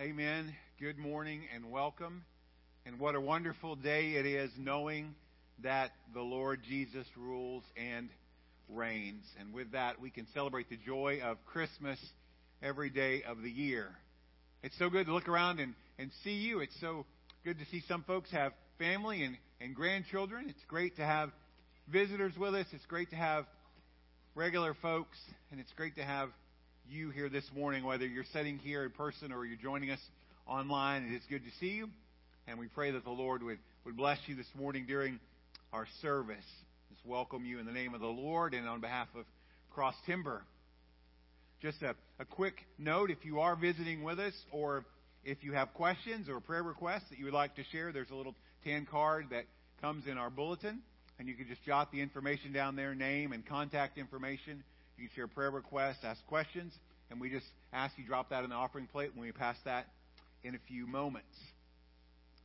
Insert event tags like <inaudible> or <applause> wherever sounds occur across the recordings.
amen. Good morning and welcome. And what a wonderful day it is knowing that the Lord Jesus rules and reigns. And with that, we can celebrate the joy of Christmas every day of the year. It's so good to look around and, and see you. It's so good to see some folks have family and, and grandchildren. It's great to have visitors with us. It's great to have regular folks. And it's great to have you here this morning, whether you're sitting here in person or you're joining us online. It is good to see you. And we pray that the Lord would, would bless you this morning during our service. Just welcome you in the name of the Lord and on behalf of Cross Timber. Just a, a quick note if you are visiting with us or if you have questions or prayer requests that you would like to share, there's a little tan card that comes in our bulletin. And you can just jot the information down there, name and contact information. You can share prayer requests, ask questions, and we just ask you drop that in the offering plate when we pass that in a few moments.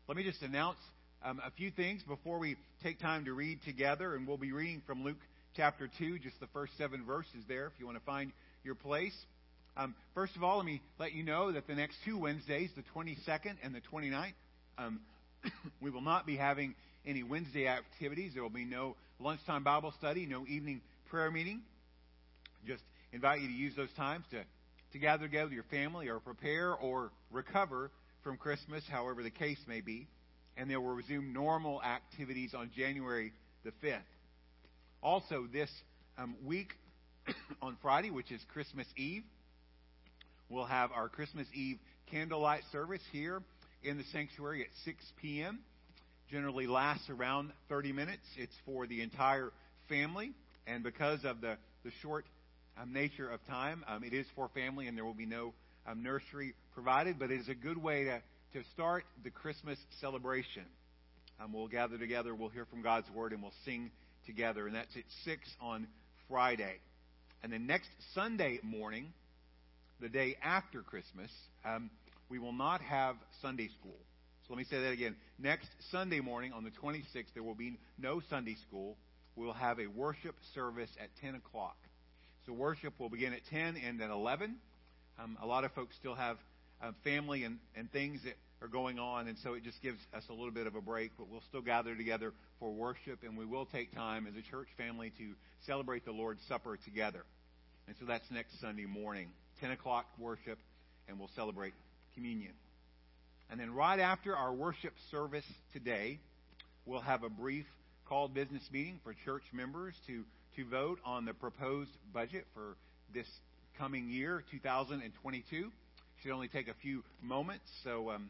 Let me just announce um, a few things before we take time to read together, and we'll be reading from Luke chapter 2, just the first seven verses there, if you want to find your place. Um, first of all, let me let you know that the next two Wednesdays, the 22nd and the 29th, um, <coughs> we will not be having any Wednesday activities. There will be no lunchtime Bible study, no evening prayer meeting. Just invite you to use those times to, to gather together with your family or prepare or recover from Christmas, however the case may be. And they will resume normal activities on January the 5th. Also, this um, week <coughs> on Friday, which is Christmas Eve, we'll have our Christmas Eve candlelight service here in the sanctuary at 6 p.m. Generally lasts around 30 minutes. It's for the entire family. And because of the, the short um, nature of time, um, it is for family and there will be no um, nursery provided. But it is a good way to, to start the Christmas celebration. Um, we'll gather together, we'll hear from God's Word, and we'll sing together. And that's at 6 on Friday. And then next Sunday morning, the day after Christmas, um, we will not have Sunday school. So let me say that again. Next Sunday morning on the 26th, there will be no Sunday school. We'll have a worship service at 10 o'clock. So worship will begin at 10 and at 11. Um, a lot of folks still have uh, family and, and things that are going on, and so it just gives us a little bit of a break, but we'll still gather together for worship, and we will take time as a church family to celebrate the Lord's Supper together. And so that's next Sunday morning, 10 o'clock worship, and we'll celebrate communion. And then right after our worship service today, we'll have a brief called business meeting for church members to, to vote on the proposed budget for this coming year, 2022. Should only take a few moments. So um,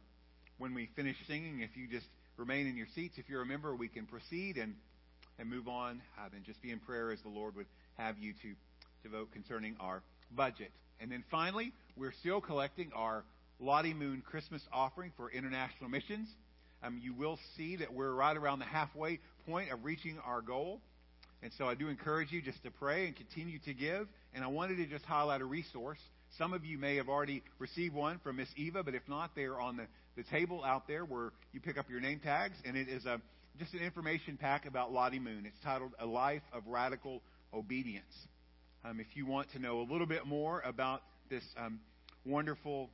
when we finish singing, if you just remain in your seats, if you're a member, we can proceed and, and move on. Uh, and just be in prayer as the Lord would have you to, to vote concerning our budget. And then finally, we're still collecting our Lottie Moon Christmas offering for international missions. Um, you will see that we're right around the halfway point of reaching our goal. And so I do encourage you just to pray and continue to give. And I wanted to just highlight a resource. Some of you may have already received one from Miss Eva, but if not, they are on the, the table out there where you pick up your name tags. And it is a, just an information pack about Lottie Moon. It's titled A Life of Radical Obedience. Um, if you want to know a little bit more about this um, wonderful,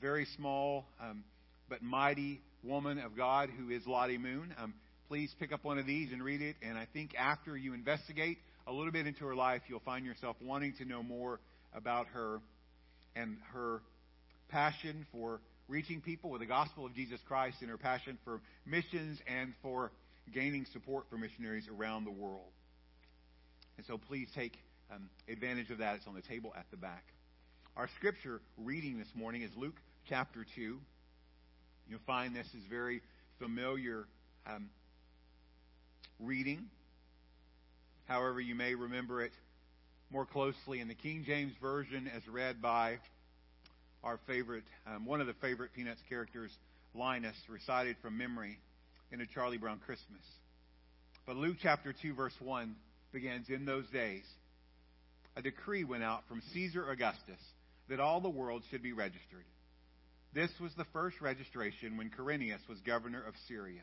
very small, um, but mighty woman of God who is Lottie Moon, um, please pick up one of these and read it. And I think after you investigate a little bit into her life, you'll find yourself wanting to know more about her and her passion for reaching people with the gospel of Jesus Christ and her passion for missions and for gaining support for missionaries around the world. And so please take um, advantage of that. It's on the table at the back. Our scripture reading this morning is Luke chapter 2. You'll find this is very familiar um, reading. However, you may remember it more closely in the King James Version as read by our favorite, um, one of the favorite Peanuts characters, Linus, recited from memory in a Charlie Brown Christmas. But Luke chapter 2, verse 1 begins In those days, a decree went out from Caesar Augustus that all the world should be registered. This was the first registration when Quirinius was governor of Syria.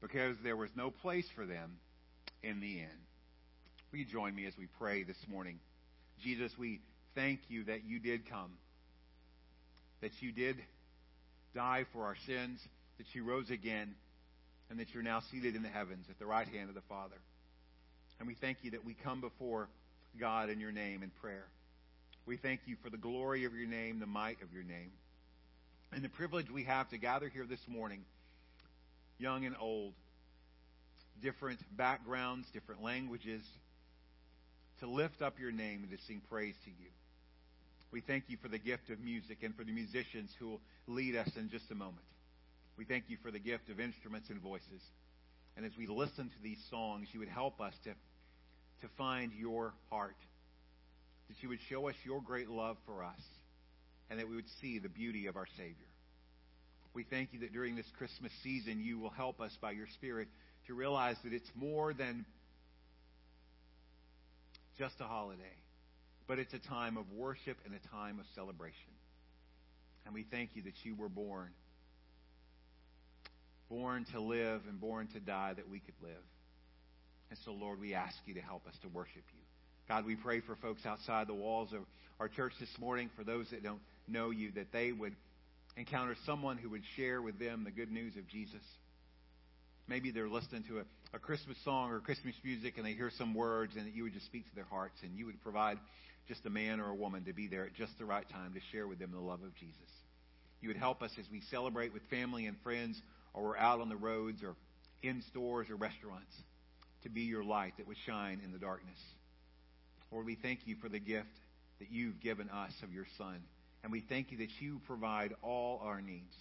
because there was no place for them in the end. Will you join me as we pray this morning? Jesus, we thank you that you did come, that you did die for our sins, that you rose again, and that you're now seated in the heavens at the right hand of the Father. And we thank you that we come before God in your name in prayer. We thank you for the glory of your name, the might of your name, and the privilege we have to gather here this morning, young and old, different backgrounds, different languages, to lift up your name and to sing praise to you. We thank you for the gift of music and for the musicians who will lead us in just a moment. We thank you for the gift of instruments and voices. And as we listen to these songs, you would help us to, to find your heart, that you would show us your great love for us, and that we would see the beauty of our Savior. We thank you that during this Christmas season, you will help us by your Spirit to realize that it's more than just a holiday, but it's a time of worship and a time of celebration. And we thank you that you were born, born to live and born to die that we could live. And so, Lord, we ask you to help us to worship you. God, we pray for folks outside the walls of our church this morning, for those that don't know you, that they would encounter someone who would share with them the good news of Jesus. Maybe they're listening to a, a Christmas song or Christmas music and they hear some words and that you would just speak to their hearts and you would provide just a man or a woman to be there at just the right time to share with them the love of Jesus. You would help us as we celebrate with family and friends or we're out on the roads or in stores or restaurants to be your light that would shine in the darkness. Lord, we thank you for the gift that you've given us of your Son. And we thank you that you provide all our needs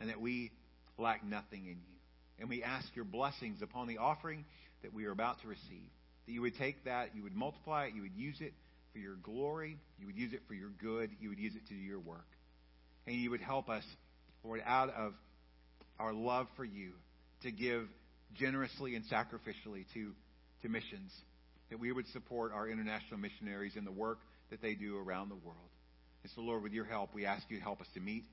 and that we lack nothing in you. And we ask your blessings upon the offering that we are about to receive. That you would take that, you would multiply it, you would use it for your glory, you would use it for your good, you would use it to do your work. And you would help us, Lord, out of our love for you, to give generously and sacrificially to, to missions. That we would support our international missionaries in the work that they do around the world. And so, Lord, with your help, we ask you to help us to meet,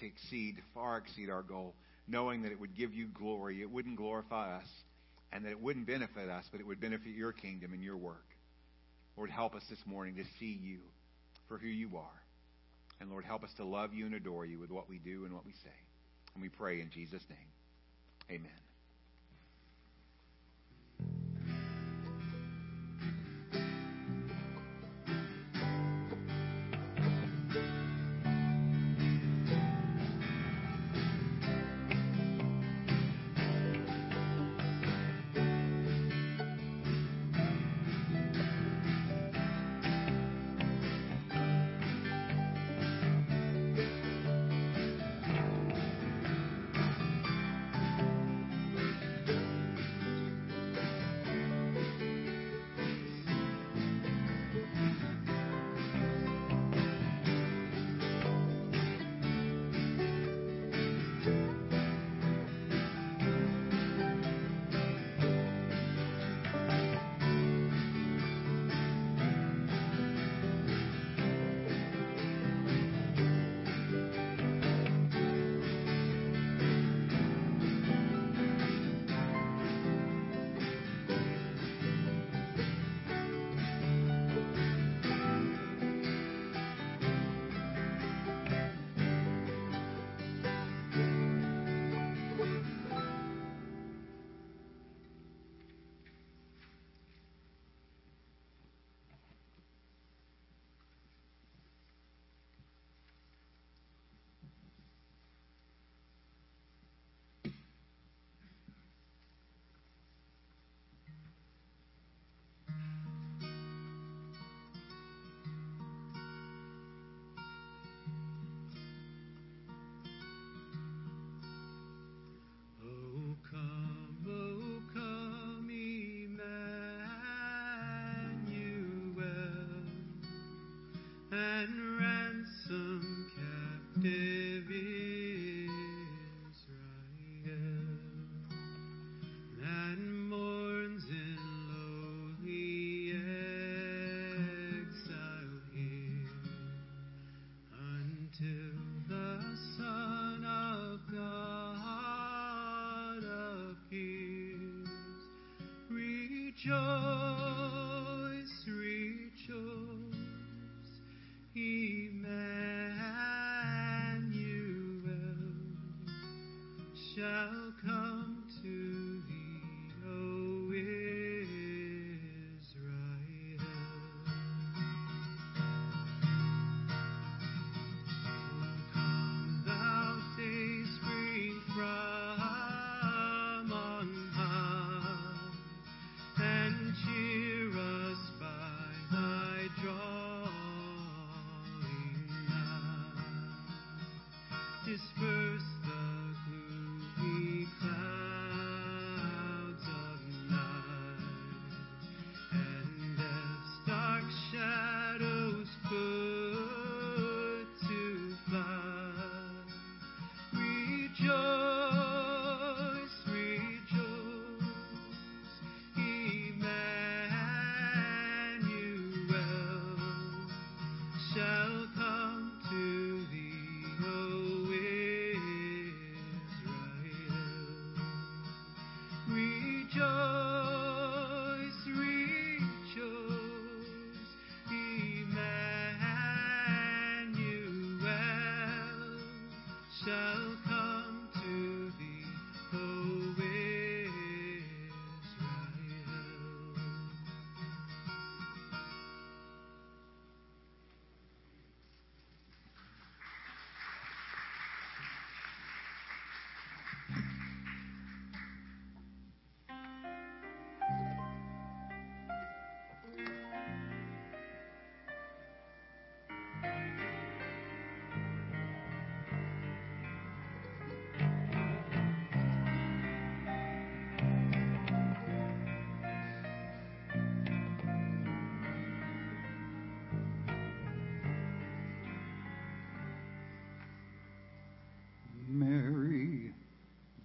to exceed, far exceed our goal, knowing that it would give you glory. It wouldn't glorify us, and that it wouldn't benefit us, but it would benefit your kingdom and your work. Lord, help us this morning to see you for who you are. And Lord, help us to love you and adore you with what we do and what we say. And we pray in Jesus' name. Amen. Rejoice, rejoice, Emmanuel shall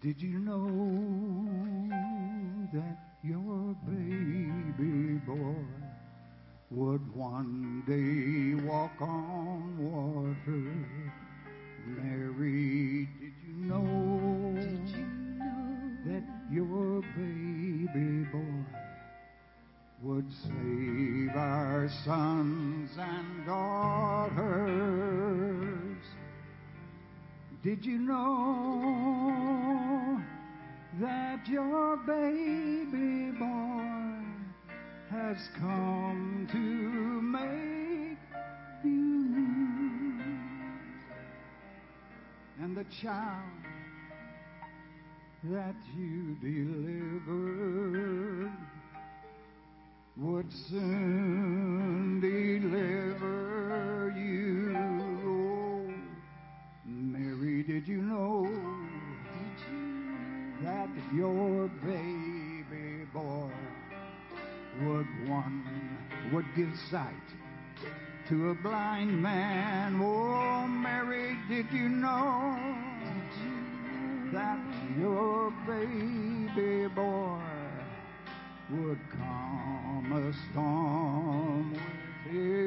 Did you know that your baby boy would one day sight to a blind man. Oh, Mary, did you know that your baby boy would come a storm with his?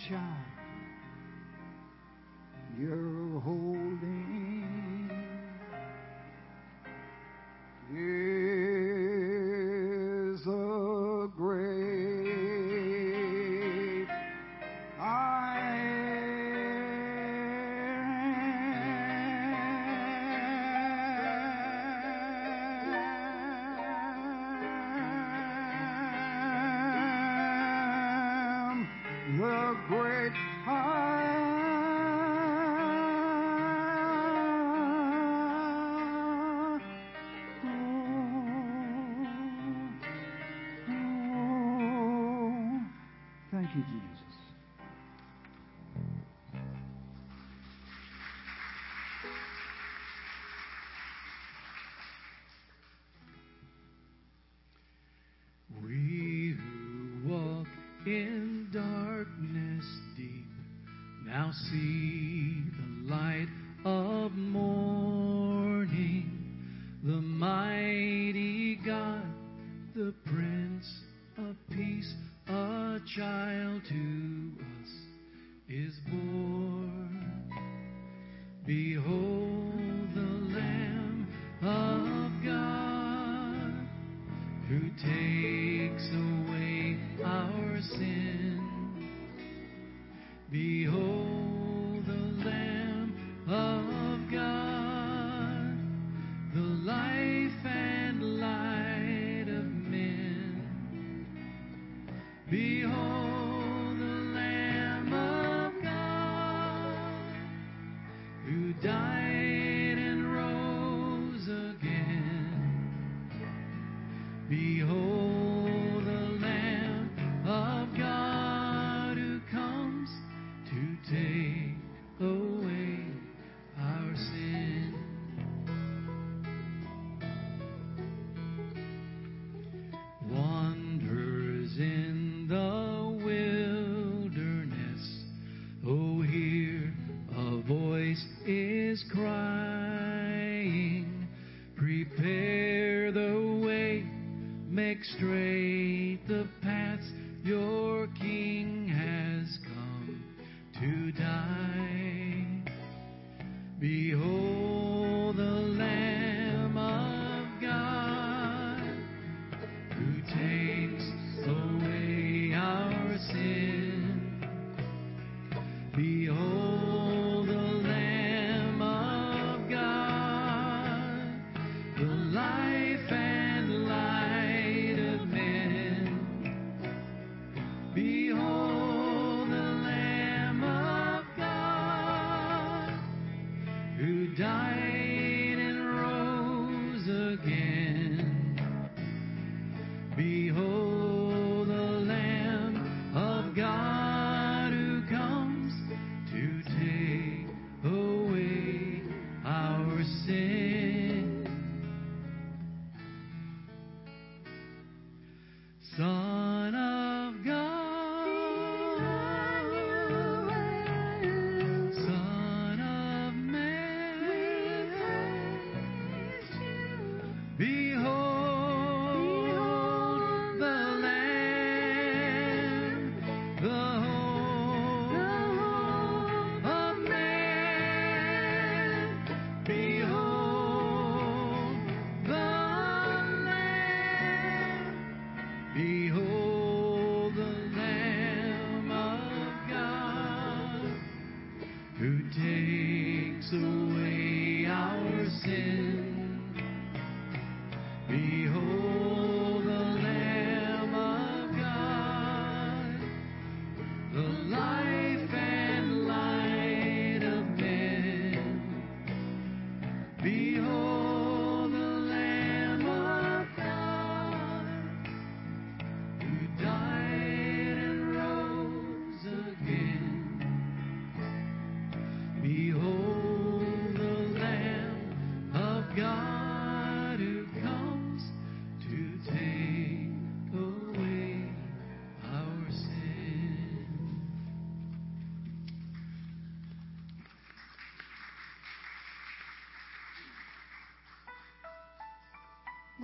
child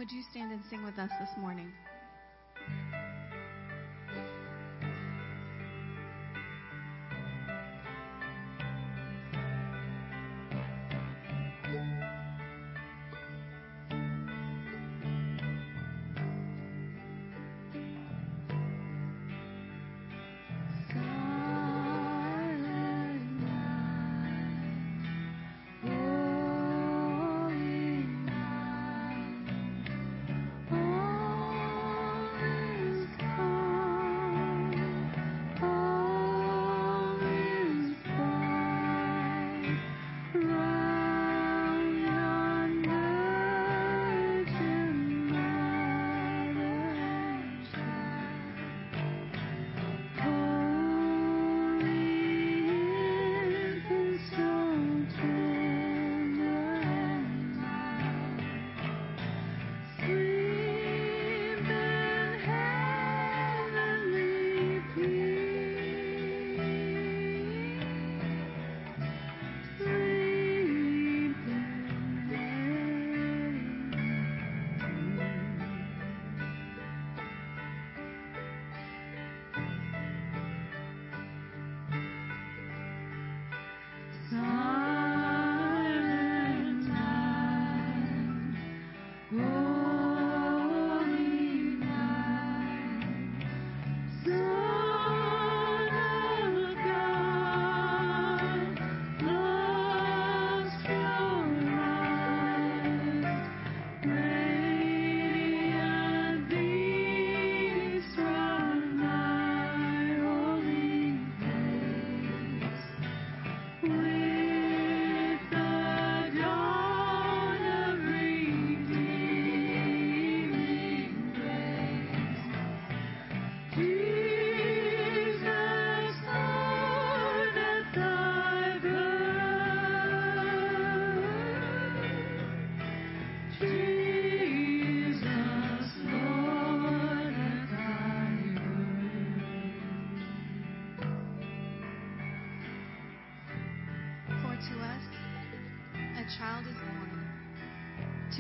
Would you stand and sing with us this morning?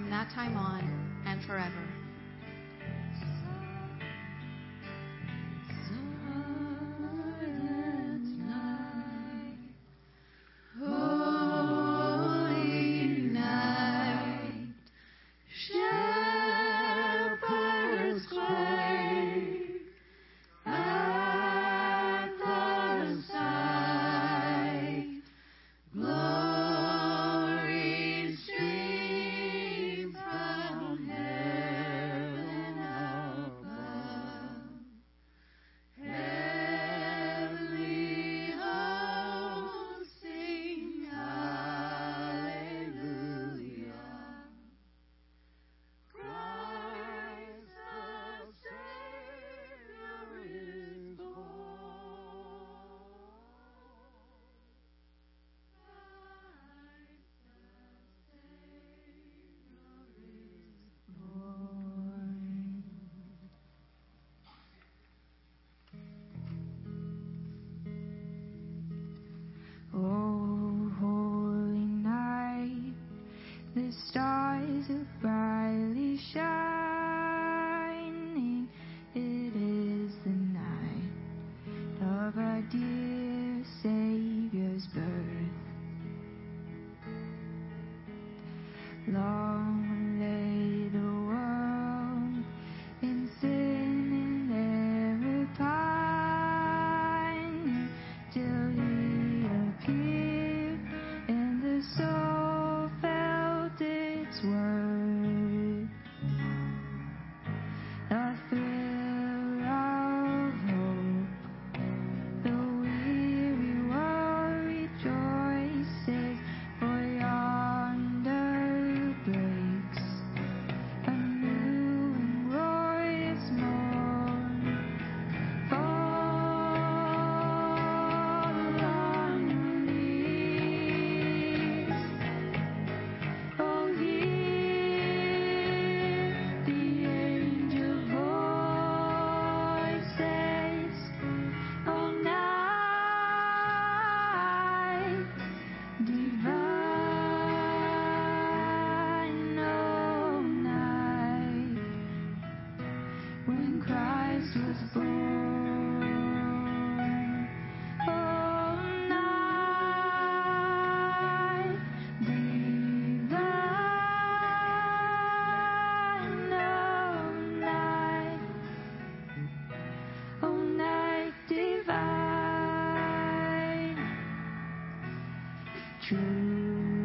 from that time on and forever. Sure.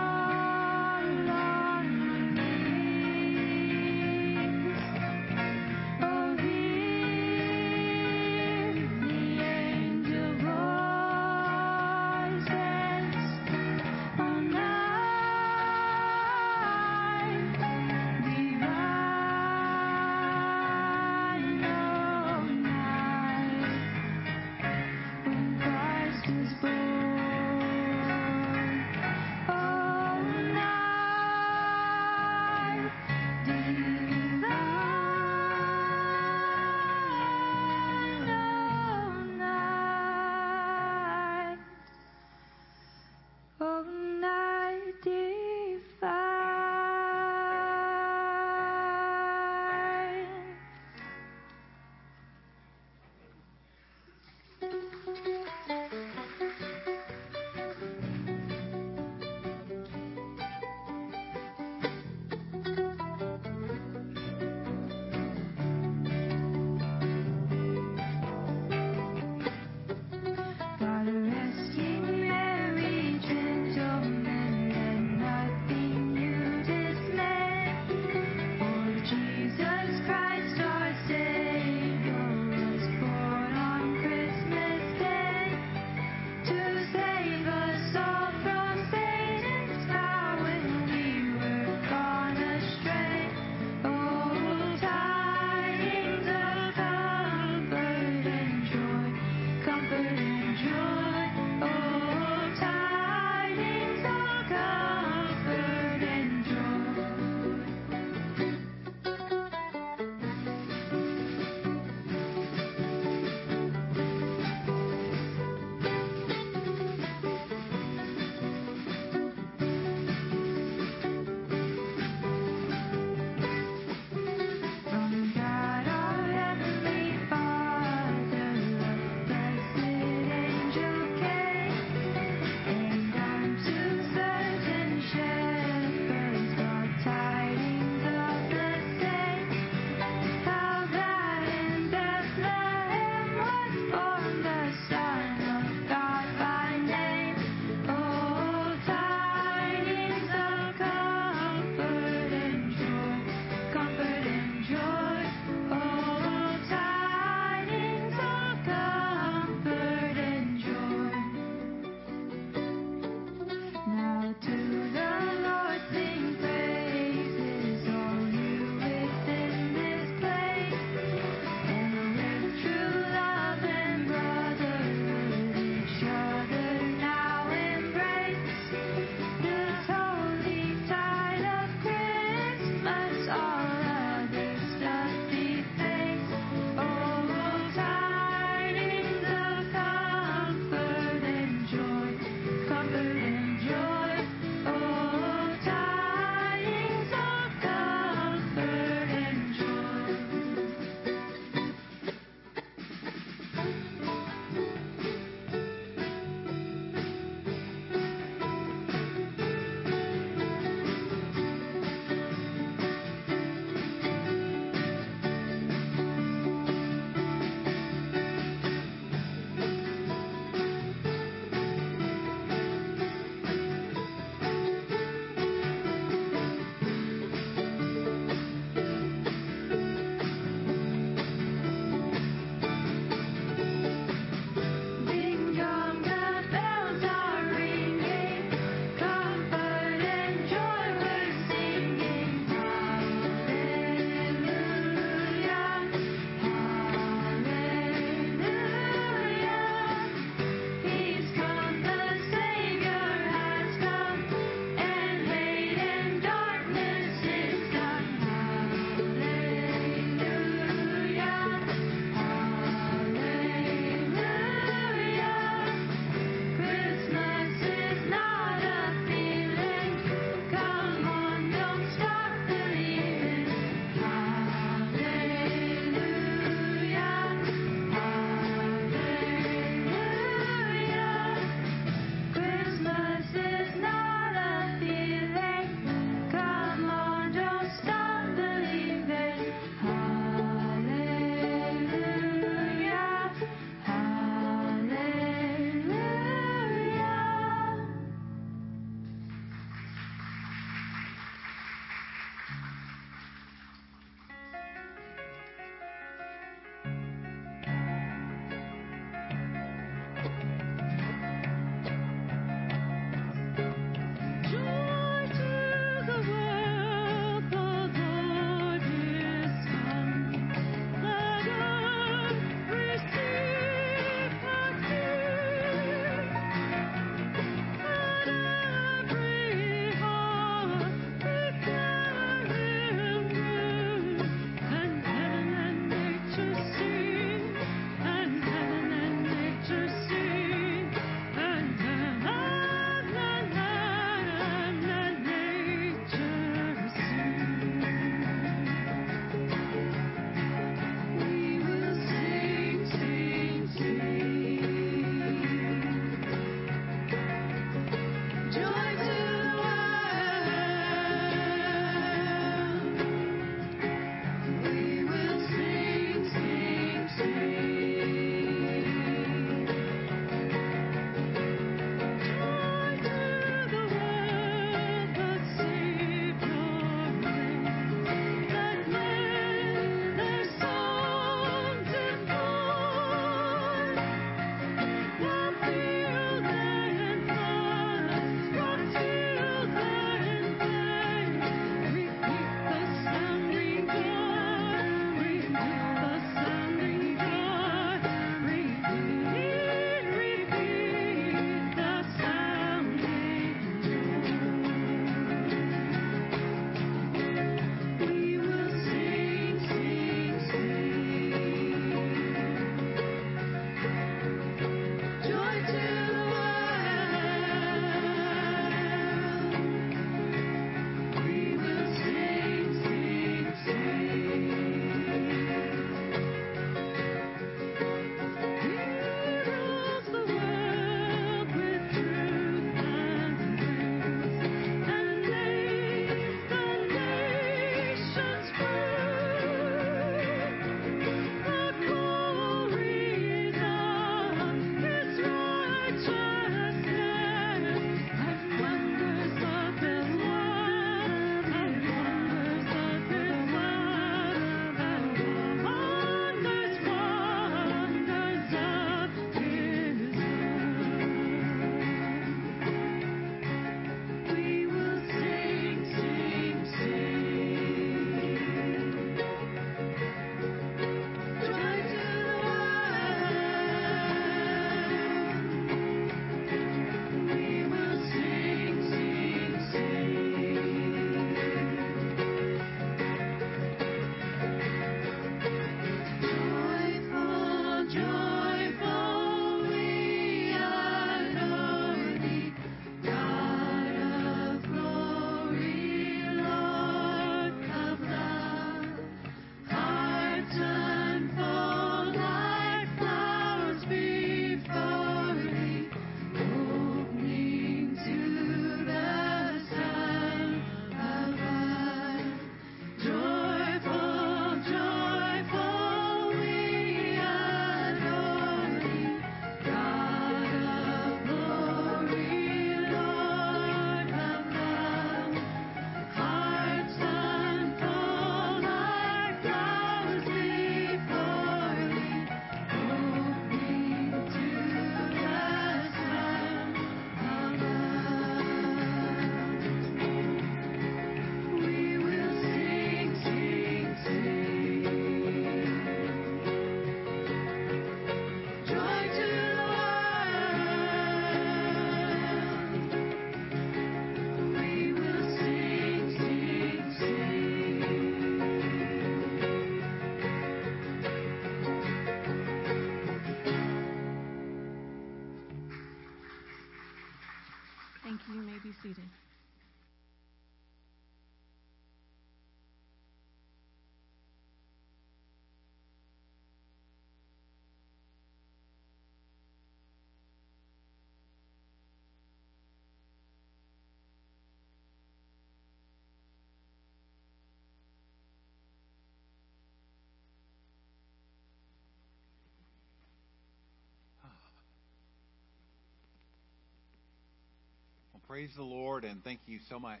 Praise the Lord and thank you so much.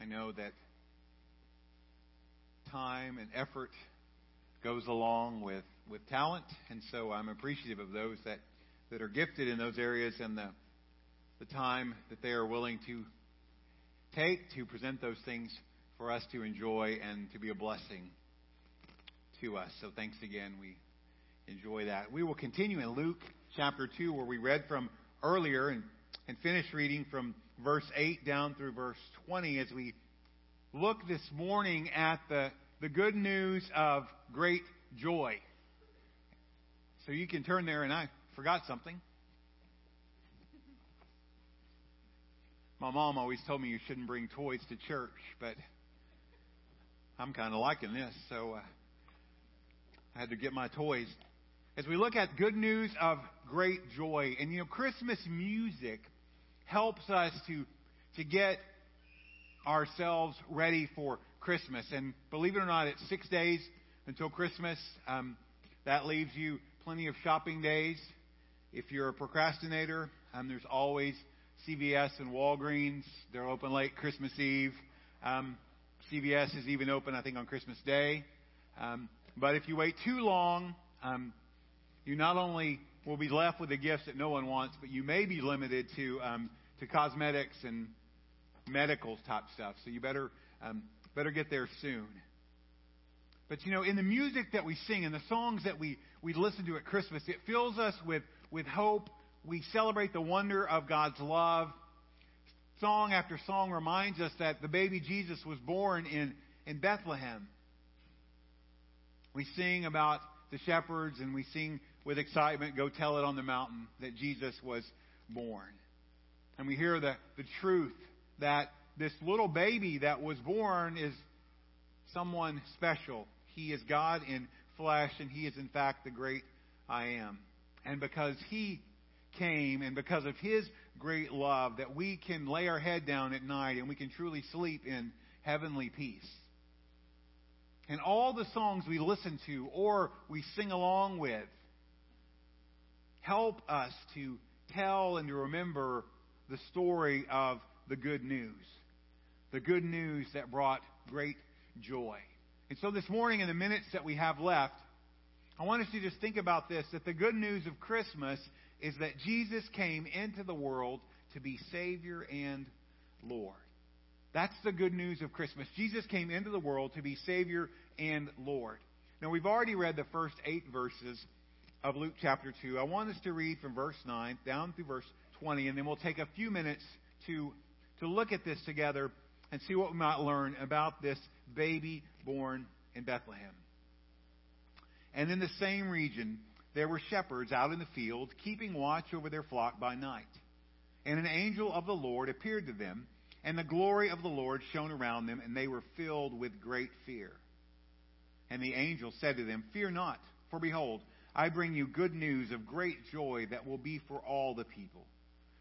I know that time and effort goes along with, with talent, and so I'm appreciative of those that, that are gifted in those areas and the, the time that they are willing to take to present those things for us to enjoy and to be a blessing to us. So thanks again. We enjoy that. We will continue in Luke chapter 2, where we read from earlier and, and finish reading from verse 8 down through verse 20 as we look this morning at the, the good news of great joy. So you can turn there, and I forgot something. My mom always told me you shouldn't bring toys to church, but I'm kind of liking this, so uh, I had to get my toys. As we look at good news of great joy, and you know, Christmas music helps us to to get ourselves ready for Christmas. And believe it or not, it's six days until Christmas. Um, that leaves you plenty of shopping days. If you're a procrastinator, um, there's always CVS and Walgreens. They're open late Christmas Eve. Um, CVS is even open, I think, on Christmas Day. Um, but if you wait too long, um, you not only will be left with the gifts that no one wants, but you may be limited to um, to cosmetics and medical type stuff. So you better um, better get there soon. But you know, in the music that we sing and the songs that we, we listen to at Christmas, it fills us with, with hope. We celebrate the wonder of God's love. Song after song reminds us that the baby Jesus was born in, in Bethlehem. We sing about the shepherds and we sing with excitement, Go tell it on the mountain that Jesus was born. And we hear the, the truth that this little baby that was born is someone special. He is God in flesh, and He is, in fact, the great I am. And because He came, and because of His great love, that we can lay our head down at night and we can truly sleep in heavenly peace. And all the songs we listen to or we sing along with help us to tell and to remember the story of the good news. The good news that brought great joy. And so this morning, in the minutes that we have left, I want us to just think about this that the good news of Christmas is that Jesus came into the world to be Savior and Lord. That's the good news of Christmas. Jesus came into the world to be Savior and Lord. Now, we've already read the first eight verses of Luke chapter 2. I want us to read from verse 9 down through verse 20, and then we'll take a few minutes to, to look at this together and see what we might learn about this baby born in Bethlehem. And in the same region, there were shepherds out in the field, keeping watch over their flock by night. And an angel of the Lord appeared to them, and the glory of the Lord shone around them, and they were filled with great fear. And the angel said to them, Fear not, for behold, I bring you good news of great joy that will be for all the people.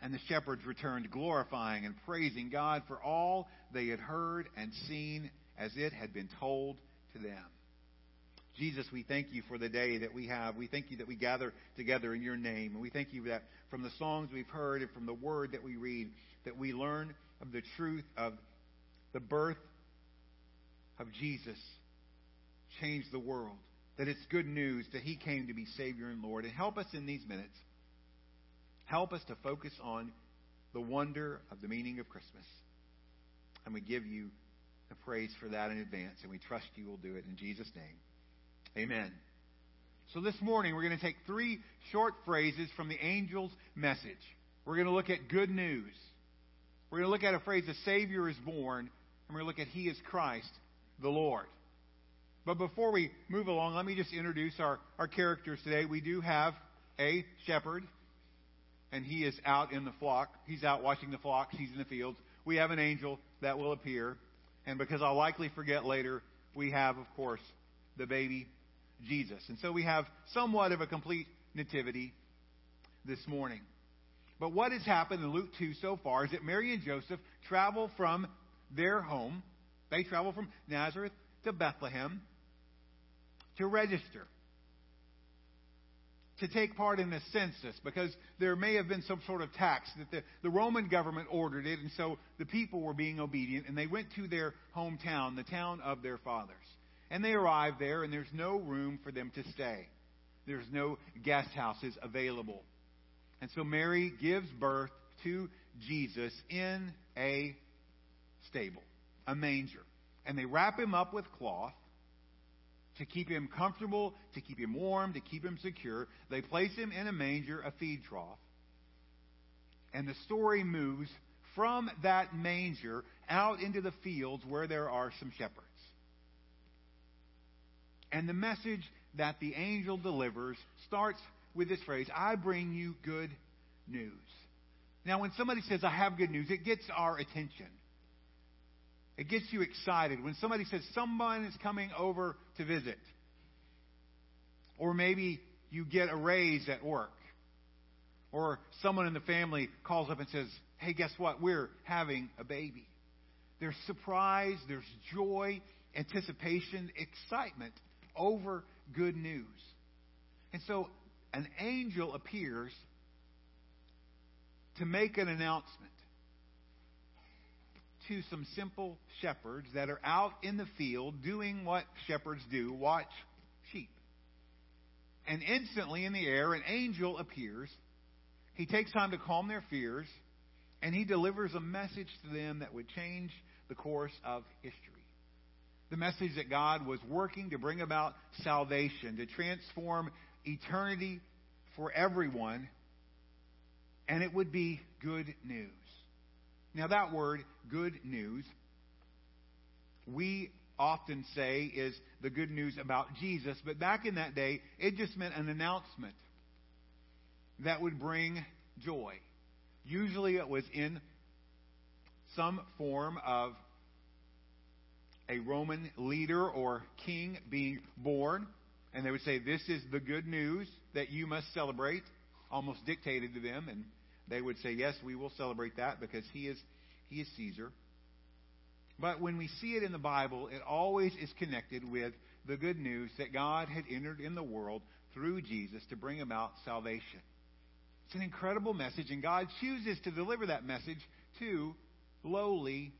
And the shepherds returned, glorifying and praising God for all they had heard and seen as it had been told to them. Jesus, we thank you for the day that we have. We thank you that we gather together in your name. And we thank you that from the songs we've heard and from the word that we read, that we learn of the truth of the birth of Jesus changed the world. That it's good news that he came to be Savior and Lord. And help us in these minutes Help us to focus on the wonder of the meaning of Christmas. And we give you the praise for that in advance, and we trust you will do it in Jesus' name. Amen. So this morning, we're going to take three short phrases from the angel's message. We're going to look at good news. We're going to look at a phrase, the Savior is born, and we're going to look at He is Christ, the Lord. But before we move along, let me just introduce our, our characters today. We do have a shepherd, and he is out in the flock. He's out watching the flocks. He's in the fields. We have an angel that will appear. And because I'll likely forget later, we have, of course, the baby Jesus. And so we have somewhat of a complete nativity this morning. But what has happened in Luke 2 so far is that Mary and Joseph travel from their home. They travel from Nazareth to Bethlehem to register, to take part in the census, because there may have been some sort of tax that the, the Roman government ordered it, and so the people were being obedient, and they went to their hometown, the town of their fathers. And they arrive there, and there's no room for them to stay. There's no guest houses available. And so Mary gives birth to Jesus in a stable, a manger. And they wrap him up with cloth to keep him comfortable, to keep him warm, to keep him secure. They place him in a manger, a feed trough. And the story moves from that manger out into the fields where there are some shepherds. And the message that the angel delivers starts with this phrase I bring you good news. Now, when somebody says, I have good news, it gets our attention. It gets you excited. When somebody says, someone is coming over to visit, or maybe you get a raise at work, or someone in the family calls up and says, Hey, guess what? We're having a baby. There's surprise, there's joy, anticipation, excitement over good news. And so an angel appears to make an announcement to some simple shepherds that are out in the field doing what shepherds do watch sheep. And instantly in the air, an angel appears. He takes time to calm their fears, and he delivers a message to them that would change the course of history the message that God was working to bring about salvation, to transform eternity for everyone, and it would be good news. Now, that word, good news, we often say is the good news about Jesus, but back in that day, it just meant an announcement that would bring joy. Usually it was in some form of a Roman leader or king being born, and they would say, This is the good news that you must celebrate, almost dictated to them, and they would say, Yes, we will celebrate that because he is, he is Caesar. But when we see it in the Bible, it always is connected with the good news that God had entered in the world through Jesus to bring about salvation. It's an incredible message, and God chooses to deliver that message to lowly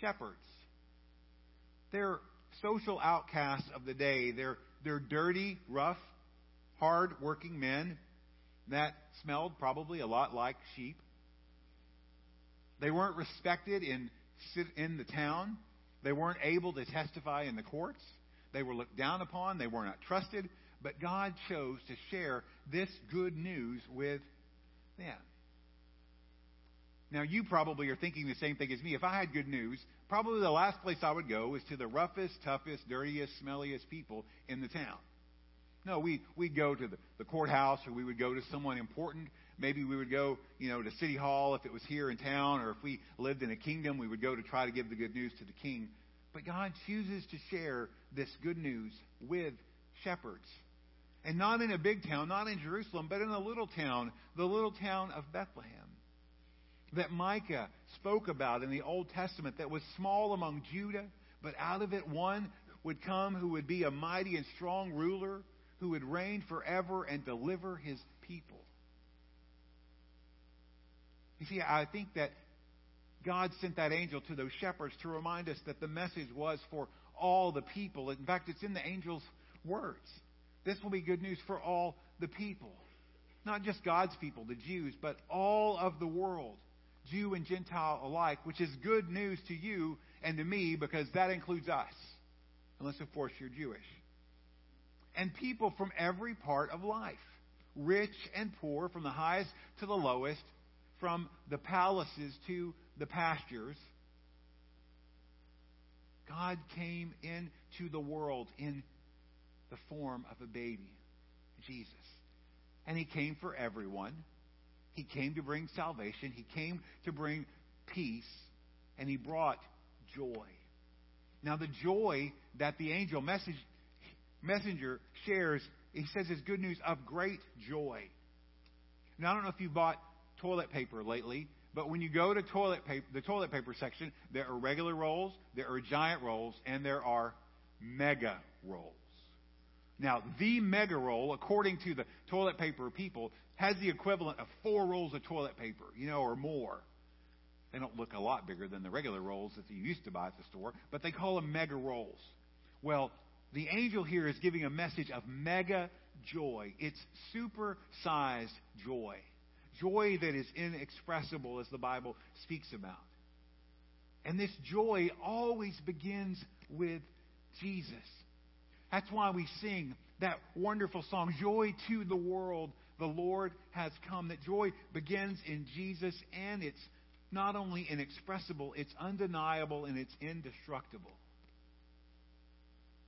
shepherds. They're social outcasts of the day. They're, they're dirty, rough, hard working men that smelled probably a lot like sheep. They weren't respected in, in the town. They weren't able to testify in the courts. They were looked down upon. They were not trusted. But God chose to share this good news with them. Now, you probably are thinking the same thing as me. If I had good news, probably the last place I would go is to the roughest, toughest, dirtiest, smelliest people in the town. No, we, we'd go to the, the courthouse or we would go to someone important. Maybe we would go, you know, to City Hall if it was here in town, or if we lived in a kingdom, we would go to try to give the good news to the king. But God chooses to share this good news with shepherds. And not in a big town, not in Jerusalem, but in a little town, the little town of Bethlehem that Micah spoke about in the Old Testament that was small among Judah, but out of it one would come who would be a mighty and strong ruler who would reign forever and deliver his people. You see, I think that God sent that angel to those shepherds to remind us that the message was for all the people. In fact, it's in the angel's words. This will be good news for all the people. Not just God's people, the Jews, but all of the world. Jew and Gentile alike, which is good news to you and to me because that includes us. Unless, of course, you're Jewish. And people from every part of life rich and poor, from the highest to the lowest, from the palaces to the pastures. God came into the world in the form of a baby, Jesus. And He came for everyone. He came to bring salvation. He came to bring peace. And He brought joy. Now, the joy that the angel message, messenger shares, he says is good news of great joy. Now, I don't know if you bought toilet paper lately, but when you go to toilet paper, the toilet paper section, there are regular rolls, there are giant rolls, and there are mega rolls. Now, the mega roll, according to the toilet paper people, has the equivalent of four rolls of toilet paper, you know, or more. They don't look a lot bigger than the regular rolls that you used to buy at the store, but they call them mega rolls. Well, the angel here is giving a message of mega joy. It's super sized joy. Joy that is inexpressible, as the Bible speaks about. And this joy always begins with Jesus. That's why we sing that wonderful song, Joy to the World, the Lord has come. That joy begins in Jesus, and it's not only inexpressible, it's undeniable and it's indestructible.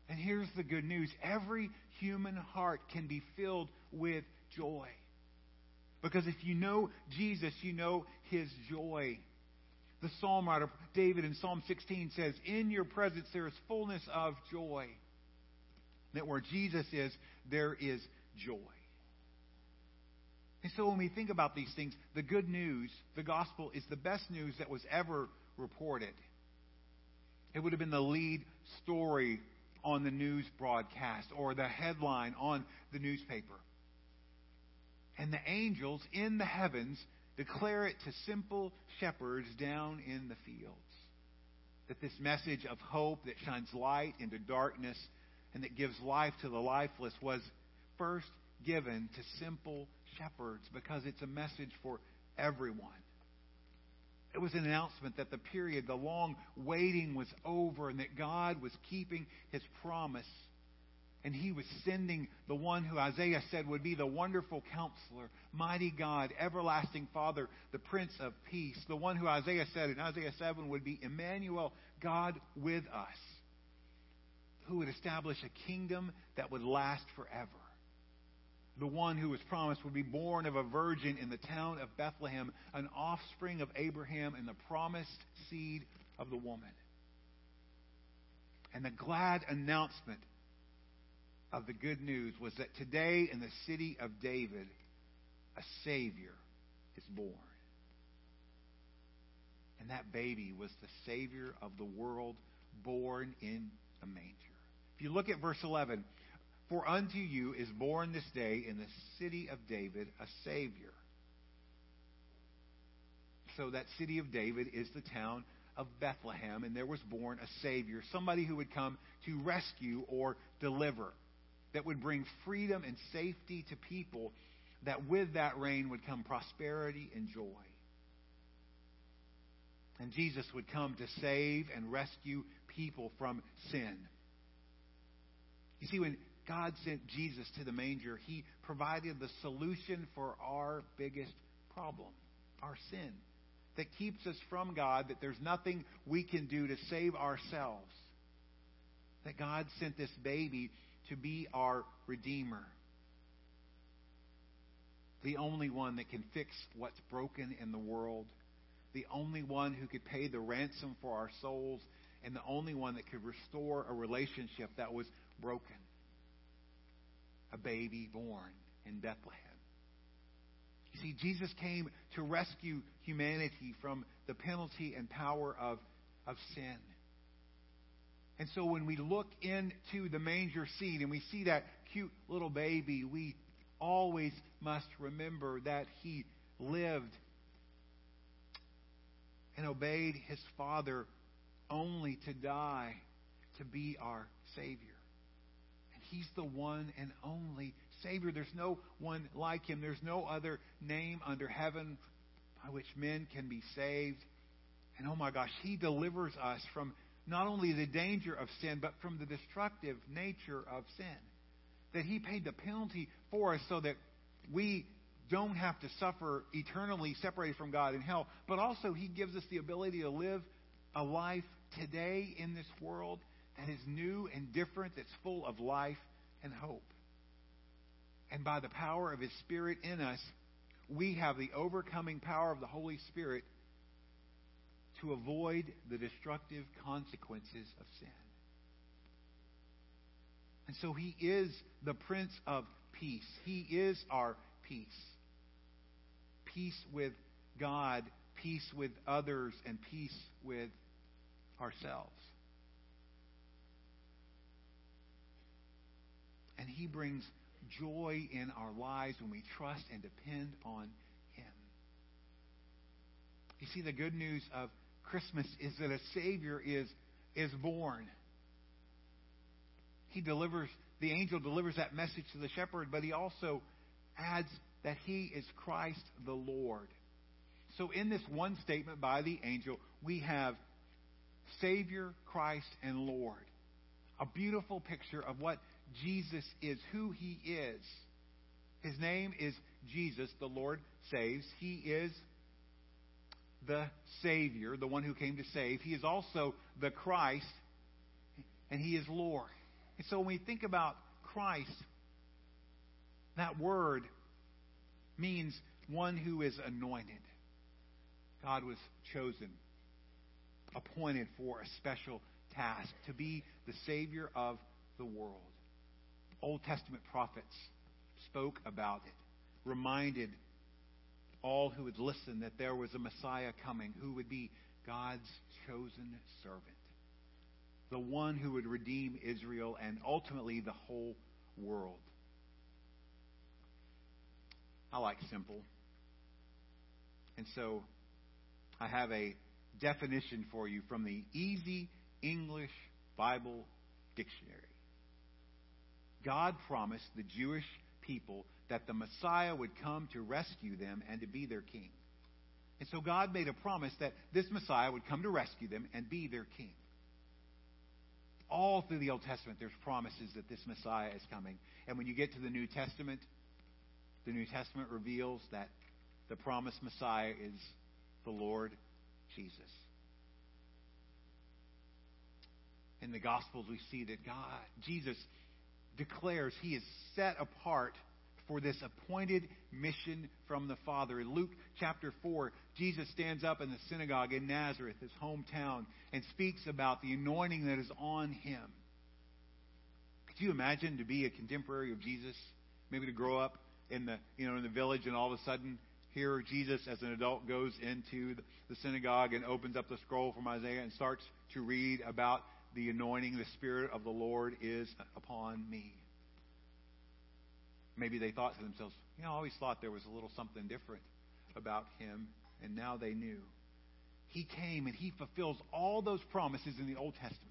And here's the good news every human heart can be filled with joy. Because if you know Jesus, you know his joy. The psalm writer, David, in Psalm 16 says, In your presence there is fullness of joy that where Jesus is, there is joy. And so when we think about these things, the good news, the gospel, is the best news that was ever reported. It would have been the lead story on the news broadcast or the headline on the newspaper. And the angels in the heavens declare it to simple shepherds down in the fields. That this message of hope that shines light into darkness and that gives life to the lifeless was first given to simple shepherds because it's a message for everyone. It was an announcement that the period, the long waiting was over and that God was keeping his promise. And he was sending the one who Isaiah said would be the wonderful counselor, mighty God, everlasting Father, the Prince of Peace, the one who Isaiah said in Isaiah 7 would be Emmanuel, God with us who would establish a kingdom that would last forever. The one who was promised would be born of a virgin in the town of Bethlehem, an offspring of Abraham and the promised seed of the woman. And the glad announcement of the good news was that today in the city of David, a Savior is born. And that baby was the Savior of the world born in a manger. If you look at verse 11, for unto you is born this day in the city of David a Savior. So that city of David is the town of Bethlehem, and there was born a Savior, somebody who would come to rescue or deliver, that would bring freedom and safety to people, that with that reign would come prosperity and joy. And Jesus would come to save and rescue people from sin. You see, when God sent Jesus to the manger, He provided the solution for our biggest problem, our sin, that keeps us from God, that there's nothing we can do to save ourselves. That God sent this baby to be our Redeemer. The only one that can fix what's broken in the world. The only one who could pay the ransom for our souls. And the only one that could restore a relationship that was broken. A baby born in Bethlehem. You see, Jesus came to rescue humanity from the penalty and power of, of sin. And so when we look into the manger scene and we see that cute little baby, we always must remember that he lived and obeyed his Father only to die to be our Savior. He's the one and only Savior. There's no one like him. There's no other name under heaven by which men can be saved. And oh my gosh, he delivers us from not only the danger of sin, but from the destructive nature of sin. That He paid the penalty for us so that we don't have to suffer eternally separated from God in hell, but also He gives us the ability to live a life today in this world that is new and different, that's full of life and hope. And by the power of His Spirit in us, we have the overcoming power of the Holy Spirit to avoid the destructive consequences of sin. And so He is the Prince of Peace. He is our peace. Peace with God, peace with others, and peace with ourselves. And He brings joy in our lives when we trust and depend on Him. You see, the good news of Christmas is that a Savior is, is born. He delivers, the angel delivers that message to the shepherd, but he also adds that he is Christ the Lord. So, in this one statement by the angel, we have Savior, Christ, and Lord. A beautiful picture of what Jesus is, who he is. His name is Jesus, the Lord saves. He is the Savior, the one who came to save. He is also the Christ, and He is Lord. And so when we think about Christ, that word means one who is anointed. God was chosen, appointed for a special task to be the Savior of the world. Old Testament prophets spoke about it, reminded all who would listen that there was a Messiah coming who would be God's chosen servant, the one who would redeem Israel and ultimately the whole world. I like simple. And so I have a definition for you from the Easy English Bible Dictionary. God promised the Jewish people that the Messiah would come to rescue them and to be their king. And so God made a promise that this Messiah would come to rescue them and be their king. All through the Old Testament, there's promises that this Messiah is coming. And when you get to the New Testament, the New Testament reveals that the promised Messiah is the Lord Jesus. In the Gospels, we see that God, Jesus, declares he is set apart for this appointed mission from the Father. In Luke chapter 4, Jesus stands up in the synagogue in Nazareth, his hometown, and speaks about the anointing that is on him. Could you imagine to be a contemporary of Jesus? Maybe to grow up in the you know in the village and all of a sudden here Jesus as an adult goes into the synagogue and opens up the scroll from Isaiah and starts to read about the anointing, the Spirit of the Lord is upon me. Maybe they thought to themselves, you know, I always thought there was a little something different about him, and now they knew. He came and he fulfills all those promises in the Old Testament.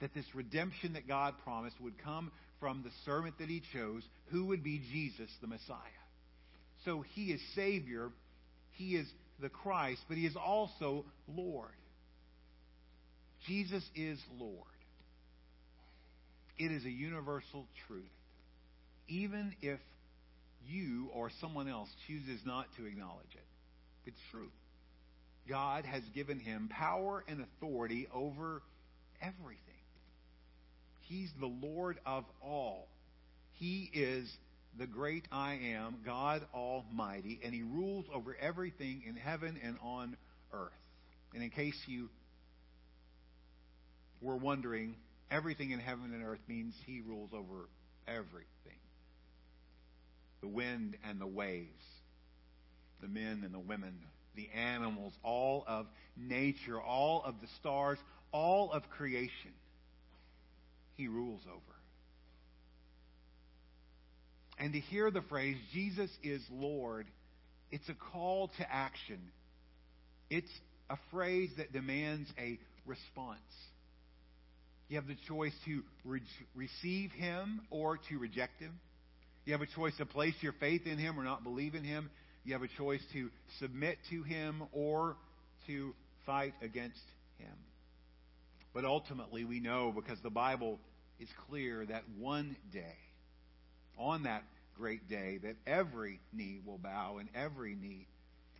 That this redemption that God promised would come from the servant that he chose, who would be Jesus, the Messiah. So he is Savior, he is the Christ, but he is also Lord. Jesus is Lord. It is a universal truth. Even if you or someone else chooses not to acknowledge it, it's true. God has given him power and authority over everything. He's the Lord of all. He is the great I am, God Almighty, and He rules over everything in heaven and on earth. And in case you were wondering, everything in heaven and earth means He rules over everything the wind and the waves, the men and the women, the animals, all of nature, all of the stars, all of creation. He rules over. And to hear the phrase, Jesus is Lord, it's a call to action. It's a phrase that demands a response. You have the choice to re- receive him or to reject him. You have a choice to place your faith in him or not believe in him. You have a choice to submit to him or to fight against him. But ultimately, we know because the Bible is clear that one day, on that great day, that every knee will bow and every knee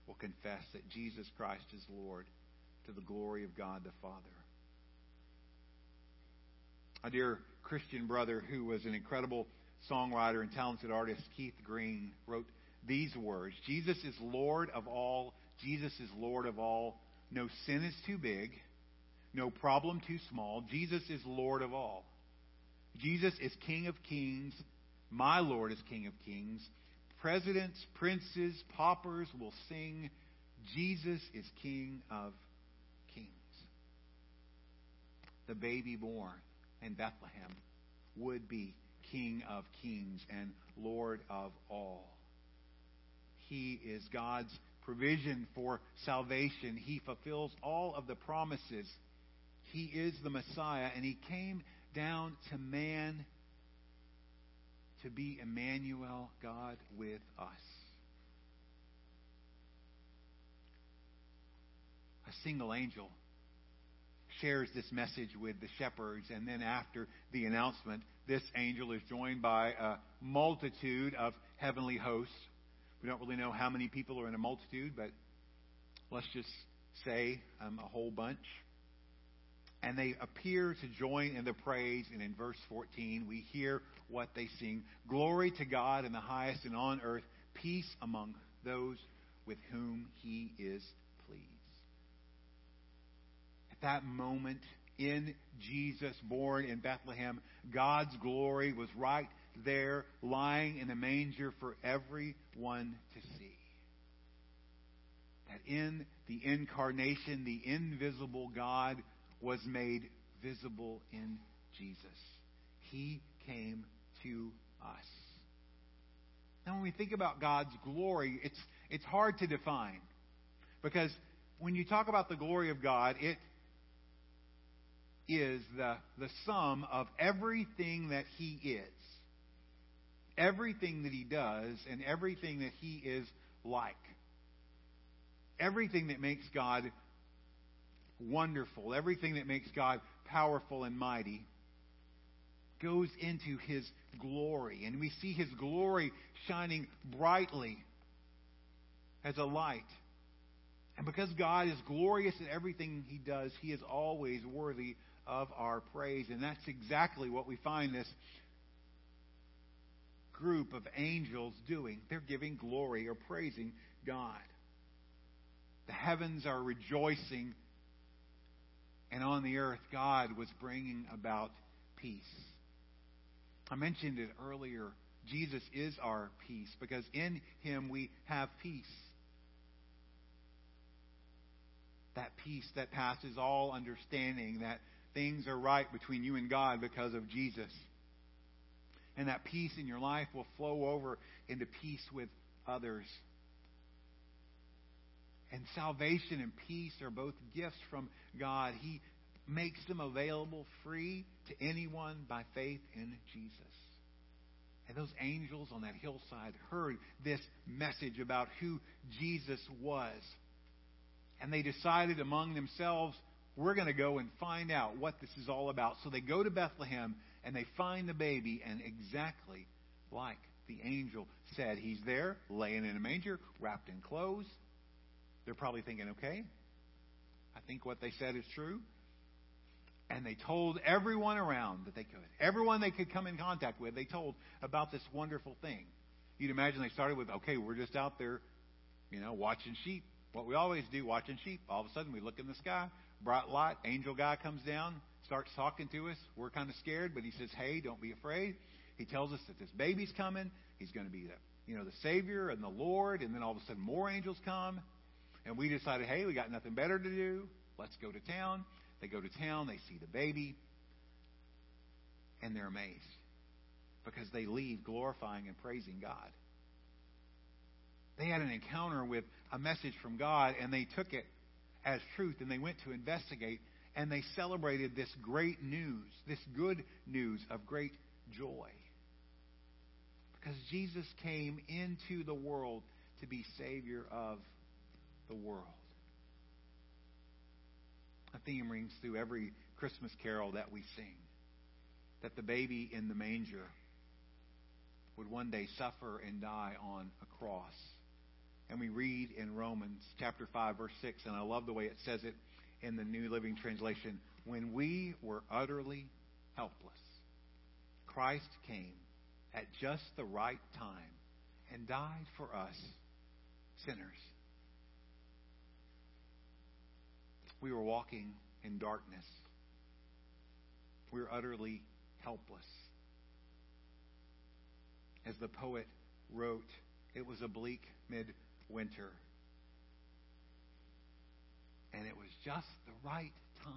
will confess that Jesus Christ is Lord to the glory of God the Father. A dear Christian brother who was an incredible songwriter and talented artist, Keith Green, wrote these words Jesus is Lord of all. Jesus is Lord of all. No sin is too big. No problem too small. Jesus is Lord of all. Jesus is King of kings. My Lord is King of kings. Presidents, princes, paupers will sing, Jesus is King of kings. The baby born in Bethlehem would be King of kings and Lord of all. He is God's provision for salvation. He fulfills all of the promises. He is the Messiah, and He came down to man to be Emmanuel, God with us. A single angel shares this message with the shepherds, and then after the announcement, this angel is joined by a multitude of heavenly hosts. We don't really know how many people are in a multitude, but let's just say um, a whole bunch. And they appear to join in the praise, and in verse 14, we hear what they sing Glory to God in the highest, and on earth, peace among those with whom he is that moment in Jesus, born in Bethlehem, God's glory was right there, lying in the manger for everyone to see. That in the incarnation, the invisible God was made visible in Jesus. He came to us. Now, when we think about God's glory, it's, it's hard to define. Because when you talk about the glory of God, it is the, the sum of everything that He is, everything that He does, and everything that He is like. Everything that makes God wonderful, everything that makes God powerful and mighty, goes into His glory. And we see His glory shining brightly as a light. And because God is glorious in everything He does, He is always worthy of our praise. And that's exactly what we find this group of angels doing. They're giving glory or praising God. The heavens are rejoicing, and on the earth, God was bringing about peace. I mentioned it earlier. Jesus is our peace because in him we have peace. That peace that passes all understanding, that things are right between you and God because of Jesus. And that peace in your life will flow over into peace with others. And salvation and peace are both gifts from God. He makes them available free to anyone by faith in Jesus. And those angels on that hillside heard this message about who Jesus was. And they decided among themselves we're going to go and find out what this is all about. So they go to Bethlehem and they find the baby, and exactly like the angel said, he's there, laying in a manger, wrapped in clothes. They're probably thinking, okay, I think what they said is true. And they told everyone around that they could. Everyone they could come in contact with, they told about this wonderful thing. You'd imagine they started with, okay, we're just out there, you know, watching sheep. What we always do, watching sheep. All of a sudden, we look in the sky, bright light, angel guy comes down, starts talking to us. We're kind of scared, but he says, "Hey, don't be afraid." He tells us that this baby's coming. He's going to be the, you know, the Savior and the Lord. And then all of a sudden, more angels come, and we decided, "Hey, we got nothing better to do. Let's go to town." They go to town. They see the baby, and they're amazed because they leave glorifying and praising God. They had an encounter with a message from God, and they took it as truth, and they went to investigate, and they celebrated this great news, this good news of great joy. Because Jesus came into the world to be Savior of the world. A theme rings through every Christmas carol that we sing that the baby in the manger would one day suffer and die on a cross. And we read in Romans chapter 5 verse 6 and I love the way it says it in the New Living Translation, when we were utterly helpless, Christ came at just the right time and died for us sinners. We were walking in darkness. We were utterly helpless. As the poet wrote, it was a bleak midwinter. And it was just the right time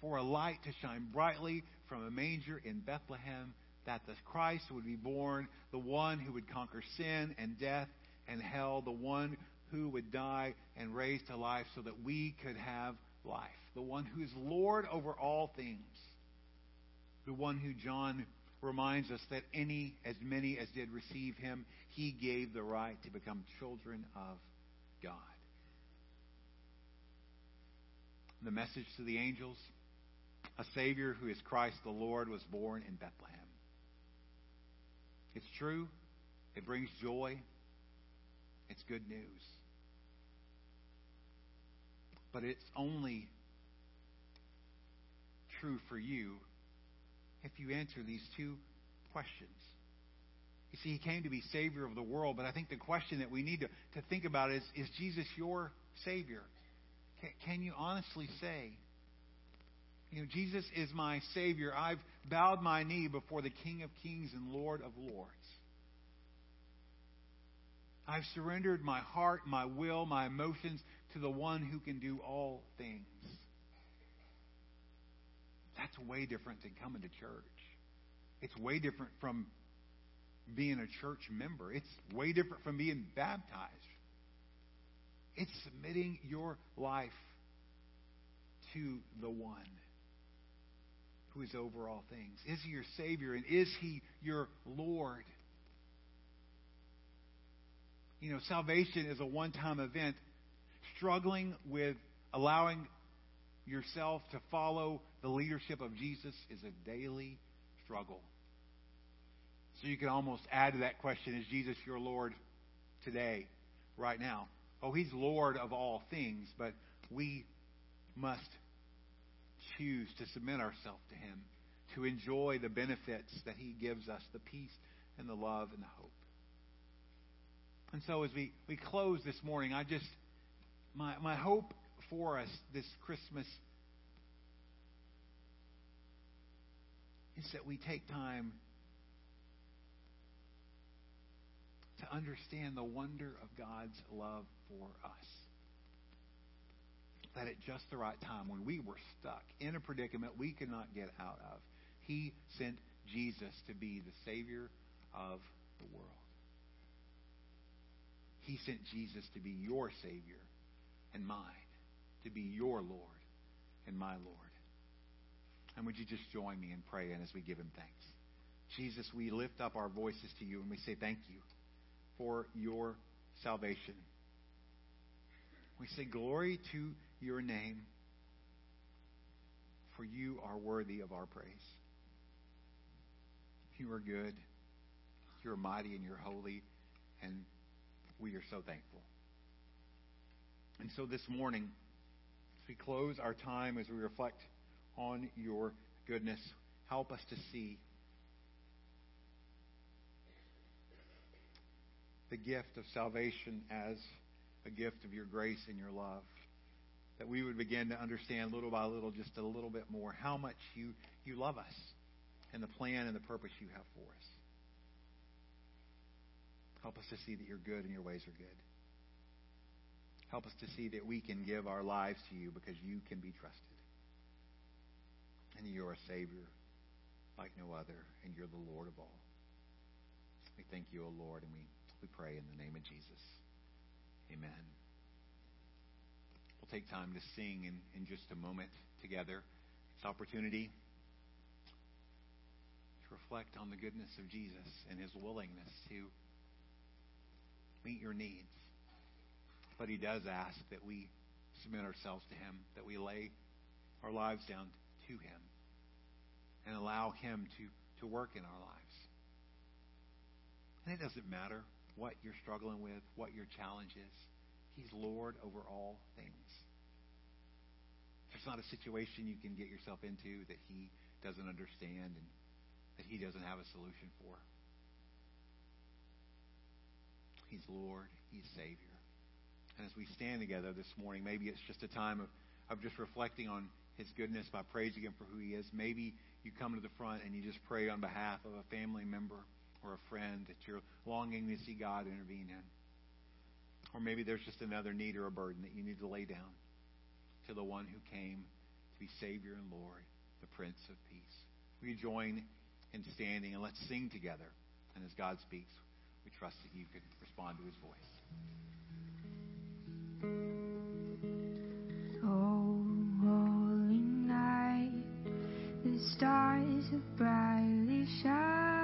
for a light to shine brightly from a manger in Bethlehem that the Christ would be born, the one who would conquer sin and death and hell, the one who would die and raise to life so that we could have life, the one who is Lord over all things, the one who John reminds us that any, as many as did receive him, he gave the right to become children of God. The message to the angels a Savior who is Christ the Lord was born in Bethlehem. It's true. It brings joy. It's good news. But it's only true for you if you answer these two questions. You see, he came to be Savior of the world, but I think the question that we need to, to think about is Is Jesus your Savior? Can, can you honestly say, you know, Jesus is my Savior. I've bowed my knee before the King of Kings and Lord of Lords. I've surrendered my heart, my will, my emotions to the one who can do all things. That's way different than coming to church. It's way different from being a church member. It's way different from being baptized. It's submitting your life to the one who is over all things. Is he your Savior and is he your Lord? You know, salvation is a one time event. Struggling with allowing yourself to follow the leadership of Jesus is a daily struggle. So you can almost add to that question Is Jesus your Lord today, right now? Oh, He's Lord of all things, but we must choose to submit ourselves to Him, to enjoy the benefits that He gives us the peace and the love and the hope. And so as we, we close this morning, I just, my, my hope for us this Christmas is that we take time to understand the wonder of God's love for us. That at just the right time, when we were stuck in a predicament we could not get out of, He sent Jesus to be the Savior of the world. He sent Jesus to be your Savior and mine, to be your Lord and my Lord. And would you just join me in praying as we give Him thanks? Jesus, we lift up our voices to you and we say thank you for your salvation. We say glory to your name, for you are worthy of our praise. You are good, you're mighty, and you're holy, and we are so thankful. And so this morning, as we close our time, as we reflect on your goodness, help us to see the gift of salvation as a gift of your grace and your love. That we would begin to understand little by little, just a little bit more, how much you, you love us and the plan and the purpose you have for us. Help us to see that you're good and your ways are good. Help us to see that we can give our lives to you because you can be trusted. And you're a Savior like no other, and you're the Lord of all. We thank you, O Lord, and we we pray in the name of Jesus. Amen. We'll take time to sing in, in just a moment together. This opportunity to reflect on the goodness of Jesus and his willingness to meet your needs. But he does ask that we submit ourselves to Him, that we lay our lives down to Him and allow Him to, to work in our lives. And it doesn't matter what you're struggling with, what your challenge is. He's Lord over all things. There's not a situation you can get yourself into that He doesn't understand and that He doesn't have a solution for. He's Lord, He's Savior. And as we stand together this morning, maybe it's just a time of, of just reflecting on His goodness by praising Him for who He is. Maybe you come to the front and you just pray on behalf of a family member or a friend that you're longing to see God intervene in. Or maybe there's just another need or a burden that you need to lay down to the one who came to be Savior and Lord, the Prince of Peace. We join in standing and let's sing together? And as God speaks, we trust that you can respond to his voice. Oh, holy night, the stars are brightly shining.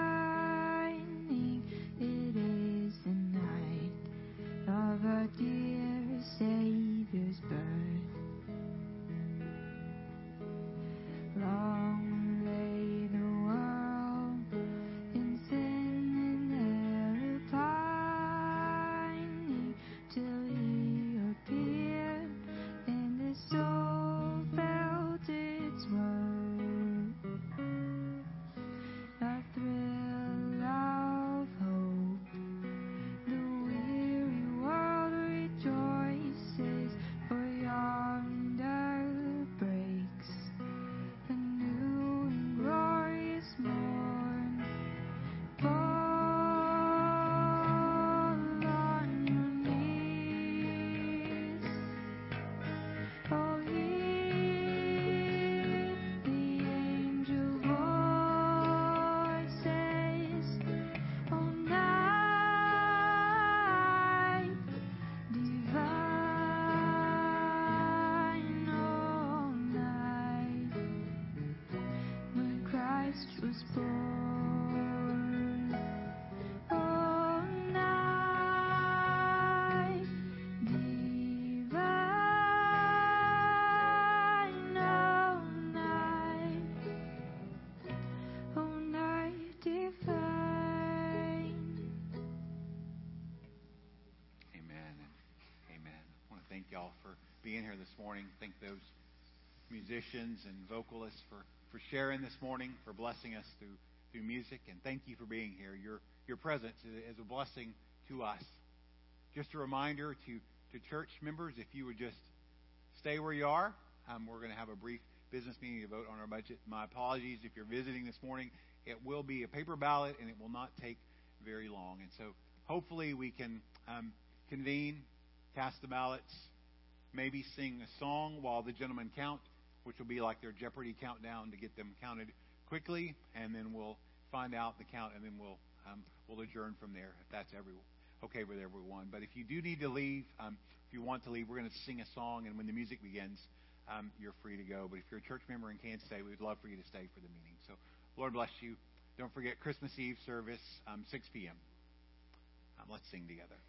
Being here this morning. Thank those musicians and vocalists for, for sharing this morning, for blessing us through through music, and thank you for being here. Your your presence is, a blessing to us. Just a reminder to to church members, if you would just stay where you are, um, we're going to have a brief business meeting to vote on our budget. My apologies if you're visiting this morning. It will be a paper ballot, and it will not take very long. And so, hopefully, we can um, convene, cast the ballots, maybe sing a song while the gentlemen count, which will be like their Jeopardy countdown to get them counted quickly, and then we'll find out the count, and then we'll um, we'll adjourn from there if that's every okay with everyone. But if you do need to leave, um, if you want to leave, we're going to sing a song, and when the music begins, um, you're free to go. But if you're a church member and can't stay, we'd love for you to stay for the meeting. So, Lord bless you. Don't forget Christmas Eve service, um, 6 p.m. Um, let's sing together.